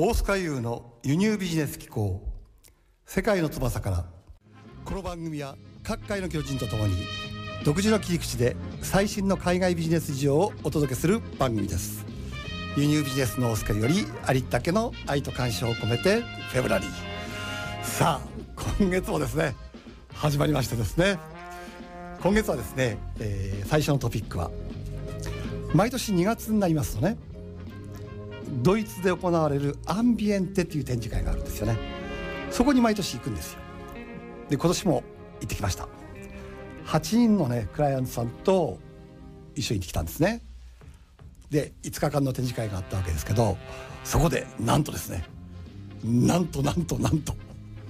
大塚優の輸入ビジネス機構。世界の翼から。この番組は各界の巨人とともに独自の切り口で最新の海外ビジネス事情をお届けする番組です。輸入ビジネスの大塚よりありったけの愛と感謝を込めてフェブラリー。さあ今月もですね始まりましてですね。今月はですね、えー、最初のトピックは毎年2月になりますとねドイツで行われるアンビエンテっていう展示会があるんですよね。そこに毎年行くんですよ。で今年も行ってきました。8人のねクライアントさんと一緒に行ってきたんですね。で5日間の展示会があったわけですけどそこでなんとですねなんとなんとなんと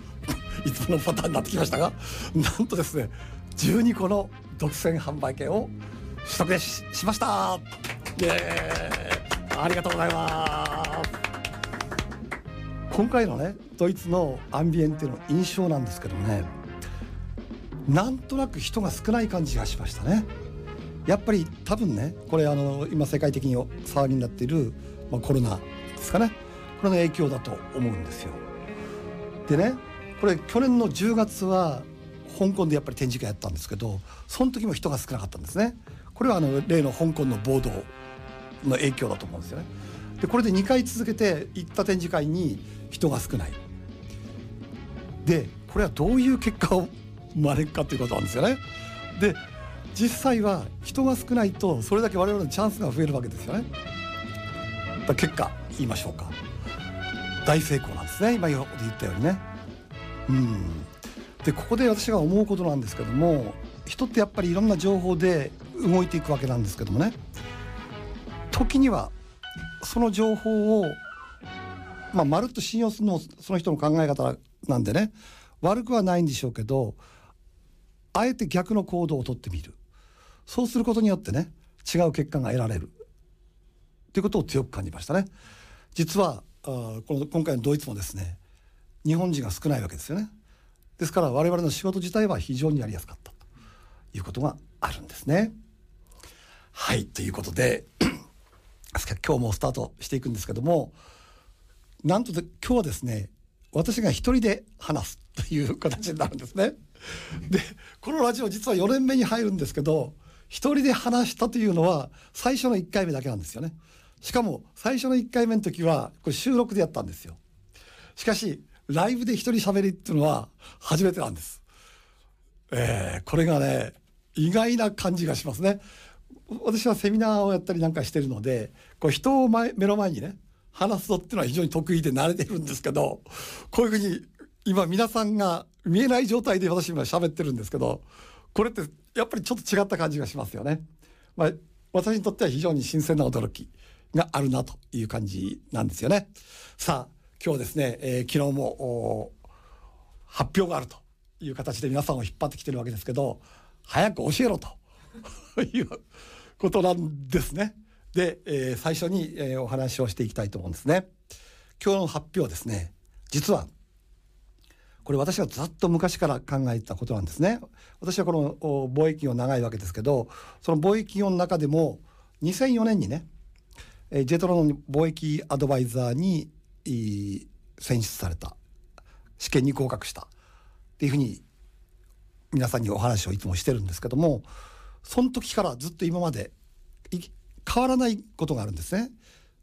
いつものパターンになってきましたがなんとですね12個の独占販売権を取得ししました。イエーイ。ありがとうございます。今回のねドイツのアンビエンテの印象なんですけどねなんとなく人が少ない感じがしましたね。やっぱり多分ねこれあの今世界的に騒ぎになっている、まあ、コロナですかね。これの影響だと思うんですよ。でねこれ去年の10月は香港でやっぱり展示会やったんですけどその時も人が少なかったんですね。これはあの例の香港の暴動の影響だと思うんですよね。でこれで2回続けて行った展示会に人が少ない。でこれはどういう結果を招くかということなんですよね。で実際は人が少ないとそれだけ我々のチャンスが増えるわけですよね。結果言いましょうか。大成功なんですね。今言ったようにね。うん。でここで私が思うことなんですけども人ってやっぱりいろんな情報で動いていくわけなんですけどもね。時にはその情報をまあ、まるっと信用するのもその人の考え方なんでね悪くはないんでしょうけどあえて逆の行動をとってみる。そうすることによってね違う結果が得られる。ということを強く感じましたね。実はあこの今回のドイツもですね日本人が少ないわけですよね。ですから我々の仕事自体は非常にやりやすかったということがあるんですね。はいということで今日もスタートしていくんですけどもなんとで今日はですね私が一人で話すという形になるんですね。でこのラジオ実は4年目に入るんですけど一人で話したというのは最初の1回目だけなんですよね。しかも最初の1回目の時はこれ収録でやったんですよ。しかしライブで一人喋りっていうのは初めてなんです。えー、これがね意外な感じがしますね。私はセミナーをやったりなんかしてるのでこう人を前目の前にね話すのっていうのは非常に得意で慣れてるんですけどこういうふうに今皆さんが見えない状態で私今喋ってるんですけどこれってやっぱりちょっと違った感じがしますよね。まあ、私にとっては非常に新鮮な驚きがあるなという感じなんですよね。さあ今日ですね、えー、昨日も発表があるという形で皆さんを引っ張ってきてるわけですけど早く教えろとということなんですね。で、えー、最初に、えー、お話をしていきたいと思うんですね。今日の発表ですね実はこれ私がずっと昔から考えたことなんですね。私はこの貿易業長いわけですけどその貿易業の中でも2004年にねえジェトロの貿易アドバイザーに選出された試験に合格したっていうふうに皆さんにお話をいつもしてるんですけどもその時からずっと今まで変わらないことがあるんですね。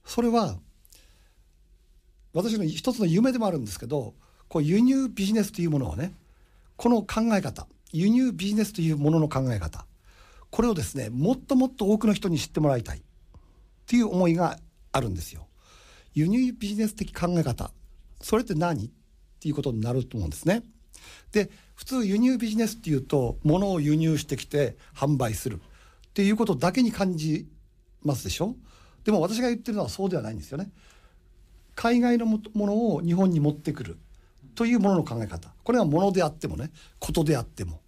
それは私の一つの夢でもあるんですけどこう輸入ビジネスというものをねこの考え方輸入ビジネスというものの考え方これをですねもっともっと多くの人に知ってもらいたいっていう思いがあるんですよ。輸入ビジネス的考え方それって何っていうことになると思うんですね。で普通輸入ビジネスっていうと物を輸入してきて販売するっていうことだけに感じますでしょ？でも私が言ってるのはそうではないんですよね。海外のものを日本に持ってくるというものの考え方これはものであってもねことであっても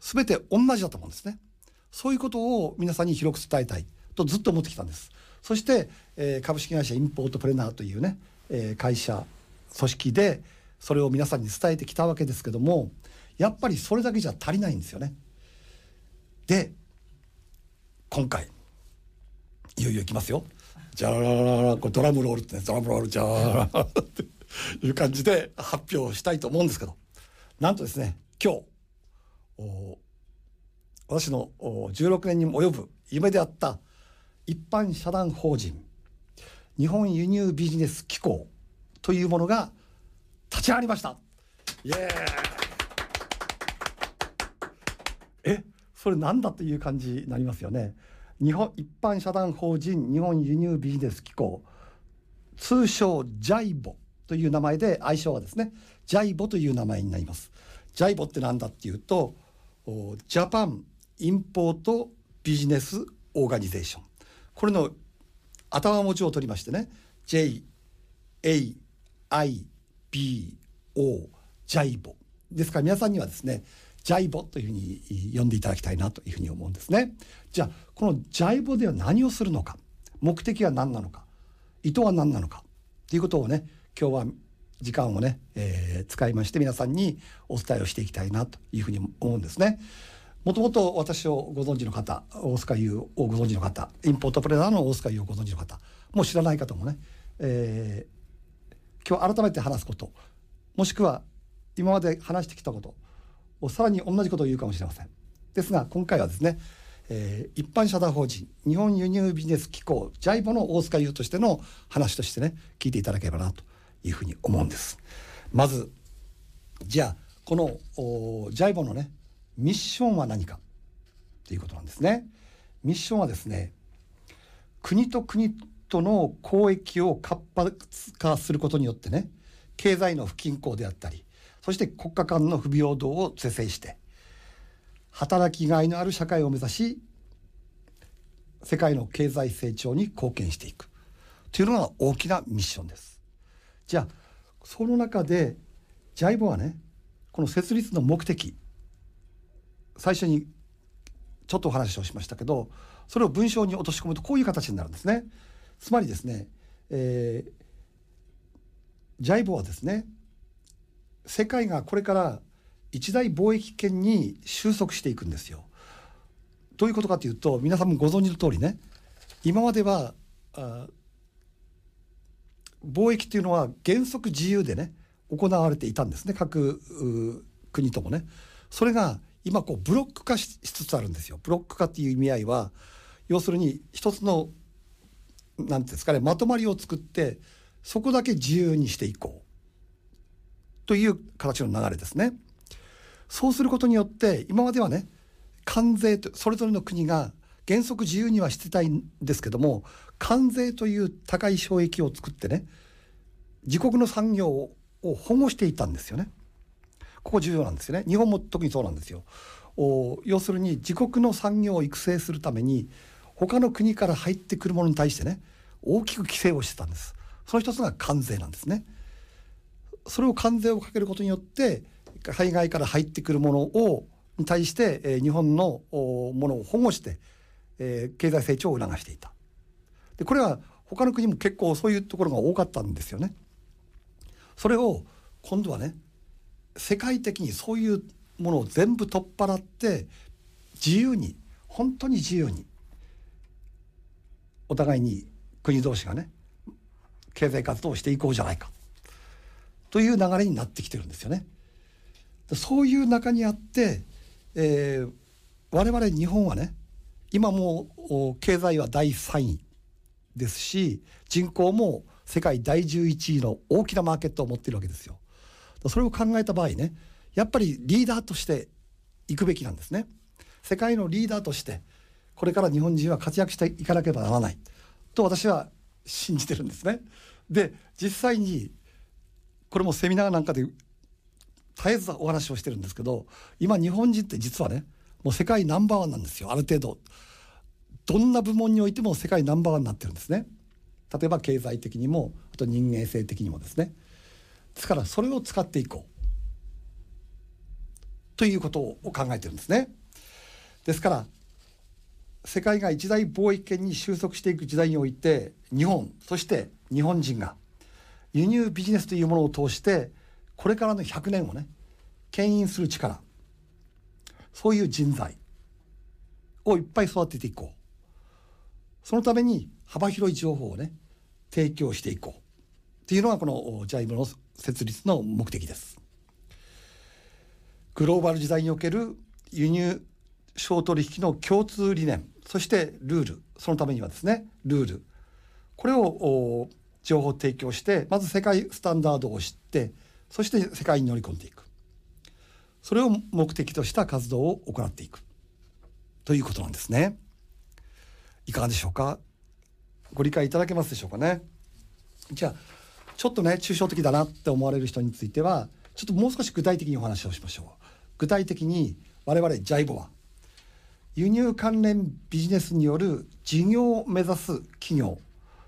全て同じだと思うんですね。そういうことを皆さんに広く伝えたいとずっと思ってきたんです。そして、えー、株式会社インポートプレナーというね、えー、会社組織でそれを皆さんに伝えてきたわけですけどもやっぱりそれだけじゃ足りないんですよね。で今回いよいよいきますよじゃららららこれドラムロールってねドラムロールじゃららっていう感じで発表したいと思うんですけどなんとですね今日私の16年にも及ぶ夢であった一般社団法人日本輸入ビジネス機構というものが立ち上がりました。イエーイ。えそれなんだという感じになりますよね。日本一般社団法人日本輸入ビジネス機構通称ジャイボという名前で愛称はですねジャイボという名前になります。ジャイボってなんだっていうとジャパンインポートビジネスオーガニゼーション。これの頭文字を取りましてね JAIBO BO ジャイボですから皆さんにはですねジャイボというふうに呼んでいただきたいなというふうに思うんですね。じゃあこのジャイボでは何をするのか目的は何なのか意図は何なのかということをね今日は時間をね、えー、使いまして皆さんにお伝えをしていきたいなというふうに思うんですね。もともと私をご存知の方大塚優をご存知の方インポートプレーダーの大塚優をご存知の方もう知らない方もね、えー、今日改めて話すこともしくは今まで話してきたことをさらに同じことを言うかもしれません。ですが今回はですね、えー、一般社団法人日本輸入ビジネス機構ジャイボの大塚優としての話としてね聞いていただければなというふうに思うんです。まずじゃあこのジャイボのねミッションは何か？ということなんですね。ミッションはですね国と国との交易を活発化することによってね経済の不均衡であったりそして国家間の不平等を是正して働きがいのある社会を目指し世界の経済成長に貢献していくというのが大きなミッションです。じゃあその中でジャイボはねこの設立の目的最初にちょっとお話をしましたけどそれを文章に落とし込むとこういう形になるんですね。つまりですね、えー、ジャイボはですね世界がこれから一大貿易圏に収束していくんですよ。どういうことかというと皆さんもご存知の通りね今まではあ貿易というのは原則自由でね行われていたんですね各国ともね。それが今こうブロック化しつつあるんですよ。ブロック化っていう意味合いは要するに一つの何ていうんですかねまとまりを作ってそこだけ自由にしていこうという形の流れですね。そうすることによって今まではね関税とそれぞれの国が原則自由にはしてたいんですけども関税という高い障壁を作ってね自国の産業を保護していたんですよね。ここ重要なんですよね。日本も特にそうなんですよ。お要するに自国の産業を育成するために他の国から入ってくるものに対してね大きく規制をしてたんです。その一つが関税なんですね。それを関税をかけることによって海外から入ってくるものをに対して、えー、日本のものを保護して、えー、経済成長を促していた。でこれは他の国も結構そういうところが多かったんですよね。それを今度はね世界的にそういうものを全部取っ払って自由に本当に自由にお互いに国同士がね経済活動をしていこうじゃないかという流れになってきてるんですよね。そういう中にあって、えー、我々日本はね今も経済は第3位ですし人口も世界第11位の大きなマーケットを持っているわけですよ。それを考えた場合ねやっぱりリーダーとしていくべきなんですね。世界のリーダーとしてこれから日本人は活躍していかなければならない。と私は信じてるんですね。で実際にこれもセミナーなんかで絶えずお話をしてるんですけど今日本人って実はねもう世界ナンバーワンなんですよ。ある程度。どんな部門においても世界ナンバーワンになってるんですね。例えば経済的にもあと人間性的にもですね。ですからそれを使っていこう。ということを考えてるんですね。ですから世界が一大貿易圏に収束していく時代において日本そして日本人が輸入ビジネスというものを通してこれからの100年をね牽引する力そういう人材をいっぱい育てていこうそのために幅広い情報をね提供していこうっていうのがこのジャイムの設立の目的です。グローバル時代における輸入商取引の共通理念そしてルールそのためにはですねルール。これを情報提供してまず世界スタンダードを知ってそして世界に乗り込んでいく。それを目的とした活動を行っていく。ということなんですね。いかがでしょうか？ご理解いただけますでしょうかね？じゃあちょっとね抽象的だなって思われる人についてはちょっともう少し具体的にお話をしましょう。具体的に我々ジャイボは輸入関連ビジネスによる事業を目指す企業。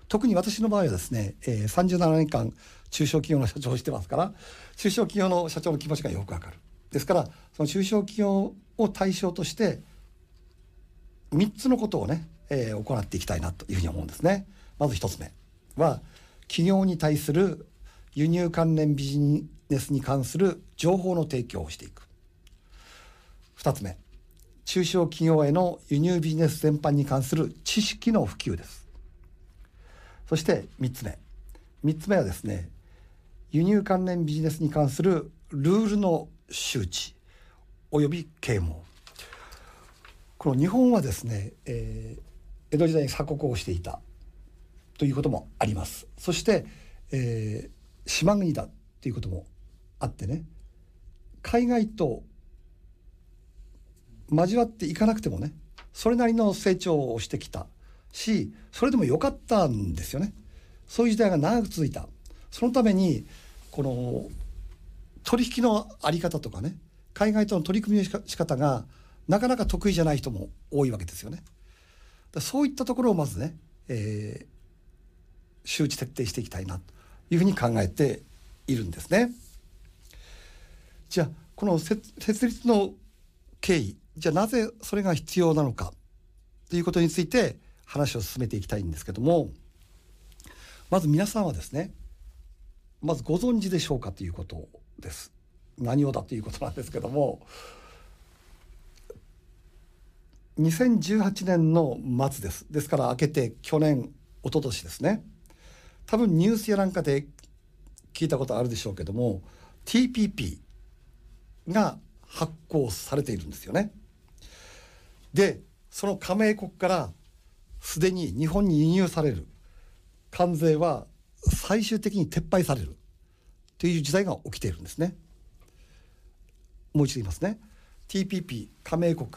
特に私の場合はですね、えー、37年間中小企業の社長をしてますから中小企業の社長の気持ちがよくわかる。ですからその中小企業を対象として3つのことをね、えー、行っていきたいなというふうに思うんですね。まず1つ目は企業に対する輸入関連ビジネスに関する情報の提供をしていく。2つ目中小企業への輸入ビジネス全般に関する知識の普及です。そして3つ目。3つ目はですね輸入関連ビジネスに関するルールの周知および啓蒙。この日本はですね、えー、江戸時代に鎖国をしていたということもあります。そして、えー、島国だということもあってね海外と交わっていかなくてもねそれなりの成長をしてきたしそれでも良かったんですよねそういう時代が長く続いたそのためにこの取引のあり方とかね海外との取り組みの仕方がなかなか得意じゃない人も多いわけですよね。そういったところをまずね、えー、周知徹底していきたいなというふうに考えているんですね。じゃあこの設立の経緯じゃあなぜそれが必要なのかということについて話を進めていきたいんですけどもまず皆さんはですねまずご存知でしょうかということです。何をだということなんですけども2018年の末ですですから明けて去年一昨年ですね多分ニュースやなんかで聞いたことあるでしょうけども TPP が発行されているんですよね。でその加盟国からすでに日本に輸入される関税は最終的に撤廃されるという時代が起きているんですね。もう一度言いますね。TPP 加盟国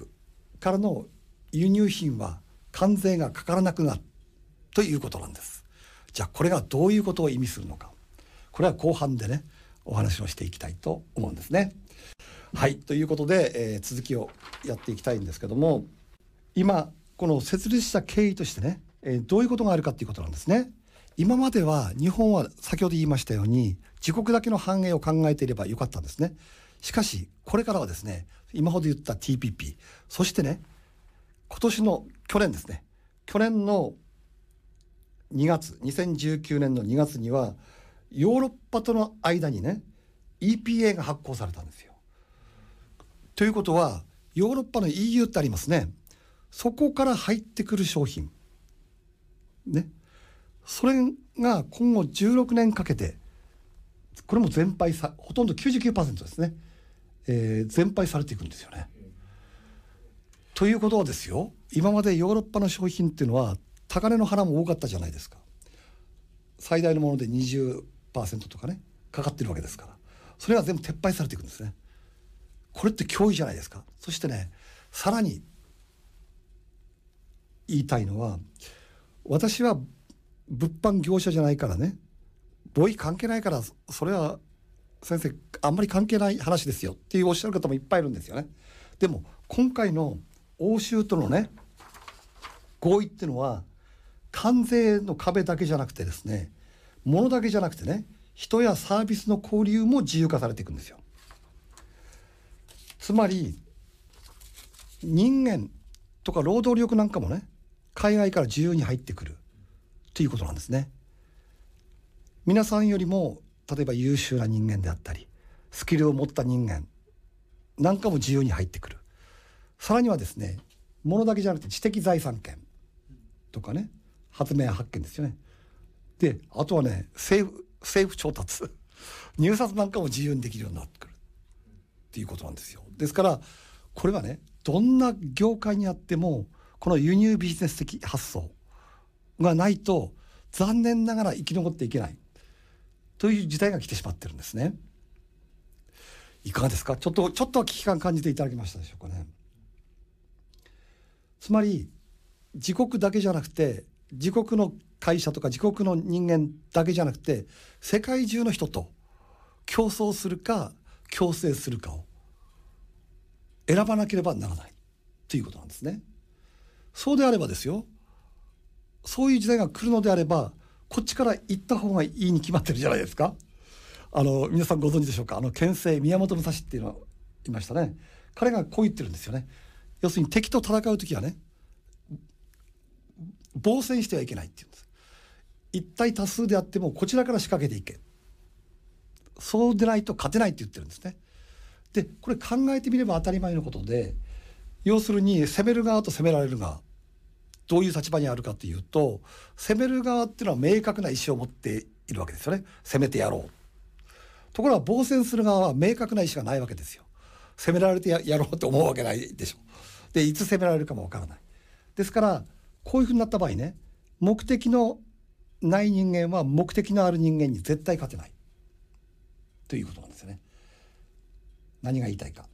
からの輸入品は関税がかからなくなるということなんです。じゃあこれがどういうことを意味するのか。これは後半でねお話をしていきたいと思うんですね。はいということで、えー、続きをやっていきたいんですけども今この設立した経緯としてね、えー、どういうことがあるかっていうことなんですね。今までは日本は先ほど言いましたように自国だけの繁栄を考えていればよかったんですね。しかしこれからはですね今ほど言った TPP そしてね今年の去年ですね去年の2月2019年の2月にはヨーロッパとの間にね EPA が発行されたんですよ。ということはヨーロッパの EU ってありますね。そこから入ってくる商品。ね。それが今後16年かけてこれも全廃さほとんど99%ですね、えー、全廃されていくんですよね。ということはですよ。今までヨーロッパの商品っていうのは高値の花も多かったじゃないですか。最大のもので20%とかねかかってるわけですから。それが全部撤廃されていくんですね。これって脅威じゃないですかそしてねさらに言いたいのは私は物販業者じゃないからね貿易関係ないからそれは先生あんまり関係ない話ですよっていうおっしゃる方もいっぱいいるんですよね。でも今回の欧州とのね合意っていうのは関税の壁だけじゃなくてですね物だけじゃなくてね人やサービスの交流も自由化されていくんですよ。つまり人間とか労働力なんかもね海外から自由に入ってくるということなんですね。皆さんよりも例えば優秀な人間であったりスキルを持った人間なんかも自由に入ってくるさらにはですね物だけじゃなくて知的財産権とかね発明発見ですよね。であとはね政府政府調達入札なんかも自由にできるようになってくるっていうことなんですよ。ですからこれはねどんな業界にあってもこの輸入ビジネス的発想がないと残念ながら生き残っていけないという時代が来てしまってるんですね。いかがですか？ちょっとちょっと危機感感じていただけましたでしょうかね。つまり自国だけじゃなくて自国の会社とか自国の人間だけじゃなくて世界中の人と競争するか共生するかを選ばなければならないということなんですね。そうであればですよ。そういう時代が来るのであればこっちから行った方がいいに決まってるじゃないですか。あの皆さんご存知でしょうか。あの憲政宮本武蔵っていうのいましたね。彼がこう言ってるんですよね。要するに敵と戦う時はね防戦してはいけないっていうんです。一体多数であってもこちらから仕掛けていけ。そうでないと勝てないって言ってるんですね。でこれ考えてみれば当たり前のことで要するに攻める側と攻められる側どういう立場にあるかというと攻める側っていうのは明確な意思を持っているわけですよね。攻めてやろう。ところが防戦する側は明確な意思がないわけですよ。攻められてやろうと思うわけないでしょ。でいつ攻められるかもわからない。ですからこういうふうになった場合ね目的のない人間は目的のある人間に絶対勝てない。ということなんですよね。何が言いたいか。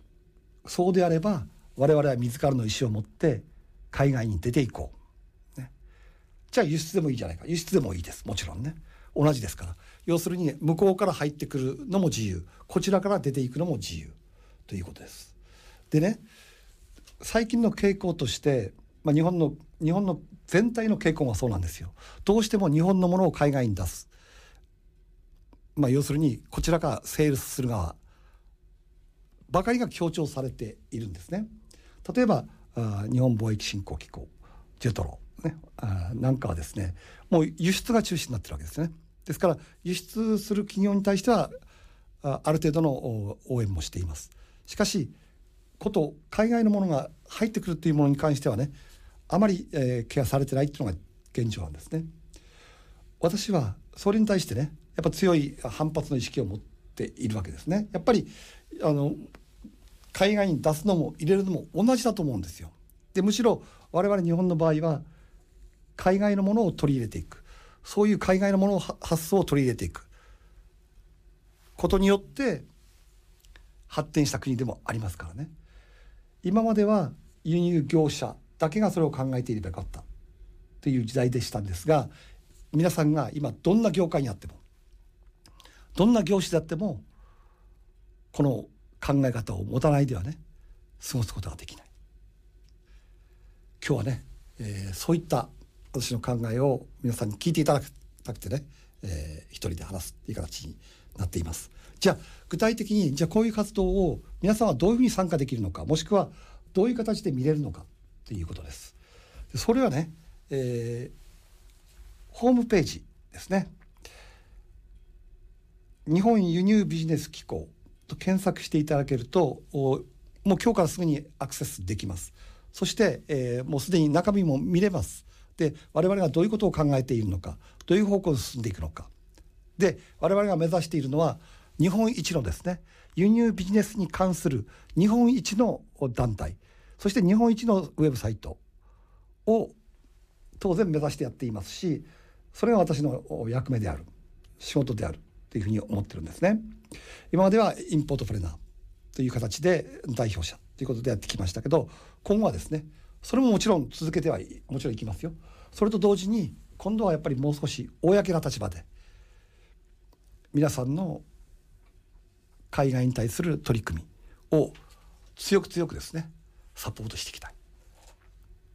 そうであれば我々は自らの意思を持って海外に出ていこう、ね、じゃあ輸出でもいいじゃないか。輸出でもいいです。もちろんね。同じですから。要するに向こうから入ってくるのも自由。こちらから出ていくのも自由。ということです。でね最近の傾向として、まあ、日本の日本の全体の傾向がそうなんですよ。どうしても日本のものを海外に出す。まあ、要するにこちらからセールスする側ばかりが強調されているんですね。例えばあ日本貿易振興機構ジェトロ、ね、あなんかはですねもう輸出が中心になってるわけですね。ですから輸出する企業に対してはある程度の応援もしています。しかしこと海外のものが入ってくるというものに関してはねあまり、えー、ケアされてないっていうのが現状なんですね。私はそれに対してねやっぱ強い反発の意識を持っているわけですね。やっぱりあの海外に出すのも入れるのも同じだと思うんですよ。でむしろ我々日本の場合は海外のものを取り入れていくそういう海外のものを発想を取り入れていくことによって発展した国でもありますからね今までは輸入業者だけがそれを考えていればよかったという時代でしたんですが皆さんが今どんな業界にあってもどんな業種であってもこの考え方を持たないではね過ごすことができない今日はね、えー、そういった私の考えを皆さんに聞いていただきたくてね、えー、一人で話すっていう形になっています。じゃあ具体的にじゃあこういう活動を皆さんはどういうふうに参加できるのかもしくはどういう形で見れるのかということです。それはね、えー、ホームページですね。日本輸入ビジネス機構と検索していただけるともう今日からすぐにアクセスできます。そして、えー、もうすでに中身も見れます。で我々がどういうことを考えているのかどういう方向に進んでいくのかで我々が目指しているのは日本一のですね輸入ビジネスに関する日本一の団体そして日本一のウェブサイトを当然目指してやっていますしそれが私の役目である仕事であるというふうに思ってるんですね。今まではインポートプレーナーという形で代表者ということでやってきましたけど今後はですねそれももちろん続けてはもちろんいきますよ。それと同時に今度はやっぱりもう少し公な立場で皆さんの海外に対する取り組みを強く強くですねサポートしていきたい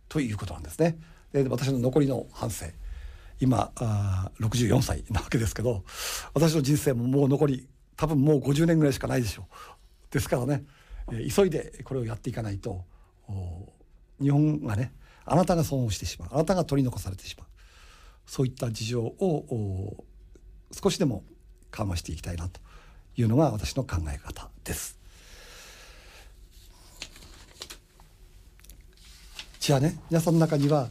ということなんですね。で私の残りの半生今あ64歳なわけですけど私の人生ももう残り多分もう50年ぐらいしかないでしょう。ですからね、え急いでこれをやっていかないと日本がねあなたが損をしてしまうあなたが取り残されてしまうそういった事情を少しでも緩和していきたいなというのが私の考え方です。じゃあね皆さんの中には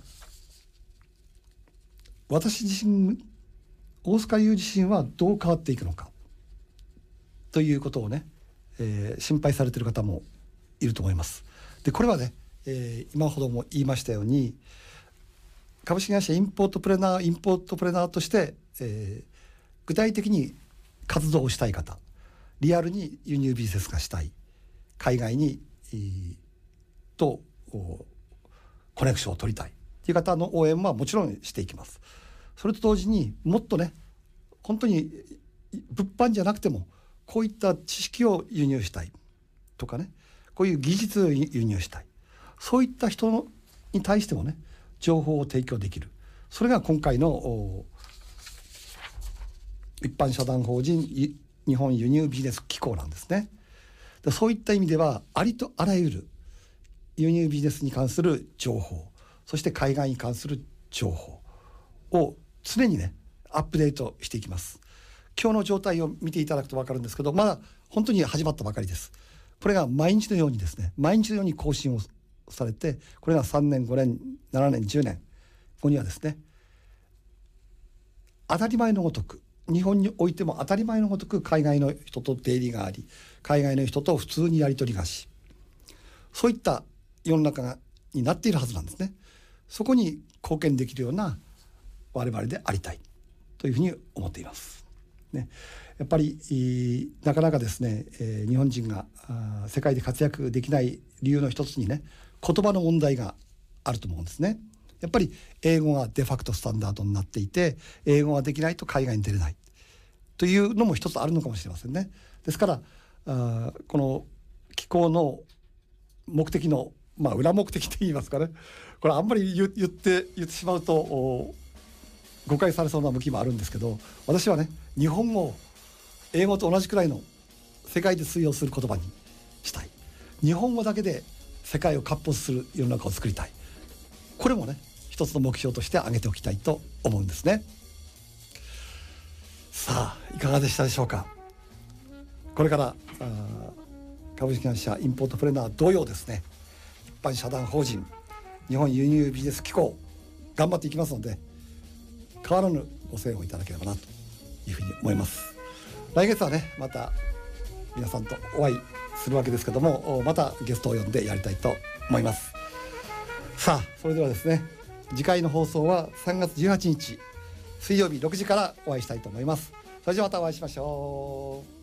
私自身大塚優自身はどう変わっていくのかということをね、えー、心配されてる方もいると思います。でこれはね、えー、今ほども言いましたように株式会社インポートプレナーインポートプレナーとして、えー、具体的に活動をしたい方リアルに輸入ビジネスがしたい海外に、えー、とコネクションを取りたいいう方の応援はもちろんしていきます。それと同時にもっとね本当に物販じゃなくてもこういった知識を輸入したいとかねこういう技術を輸入したいそういった人に対してもね情報を提供できるそれが今回の一般社団法人日本輸入ビジネス機構なんですね。そういった意味ではありとあらゆる輸入ビジネスに関する情報そして海外に関する情報を常にねアップデートしていきます。今日の状態を見ていただくと分かるんですけどまだ本当に始まったばかりです。これが毎日のようにですね毎日のように更新をされてこれが3年5年7年10年後にはですね当たり前のごとく日本においても当たり前のごとく海外の人と出入りがあり海外の人と普通にやり取りがしそういった世の中がになっているはずなんですね。そこに貢献できるような我々でありたいというふうに思っています。ね、やっぱりなかなかですね、えー、日本人が世界で活躍できない理由の一つにね言葉の問題があると思うんですね。やっぱり英語がデファクトスタンダードになっていて英語ができないと海外に出れないというのも一つあるのかもしれませんね。ですからあこの気候の目的のまあ裏目的と言いますかね。これあんまり言って言ってしまうと誤解されそうな向きもあるんですけど私はね日本語を英語と同じくらいの世界で通用する言葉にしたい。日本語だけで世界を割烹する世の中を作りたい。これもね一つの目標として挙げておきたいと思うんですね。さあいかがでしたでしょうか。これから株式会社インポートプレーナー同様ですね。般社団法人日本輸入ビジネス機構頑張っていきますので変わらぬご声援をいただければなというふうに思います。来月はねまた皆さんとお会いするわけですけどもまたゲストを呼んでやりたいと思います。さあそれではですね次回の放送は3月18日水曜日6時からお会いしたいと思います。それじゃまたお会いしましょう。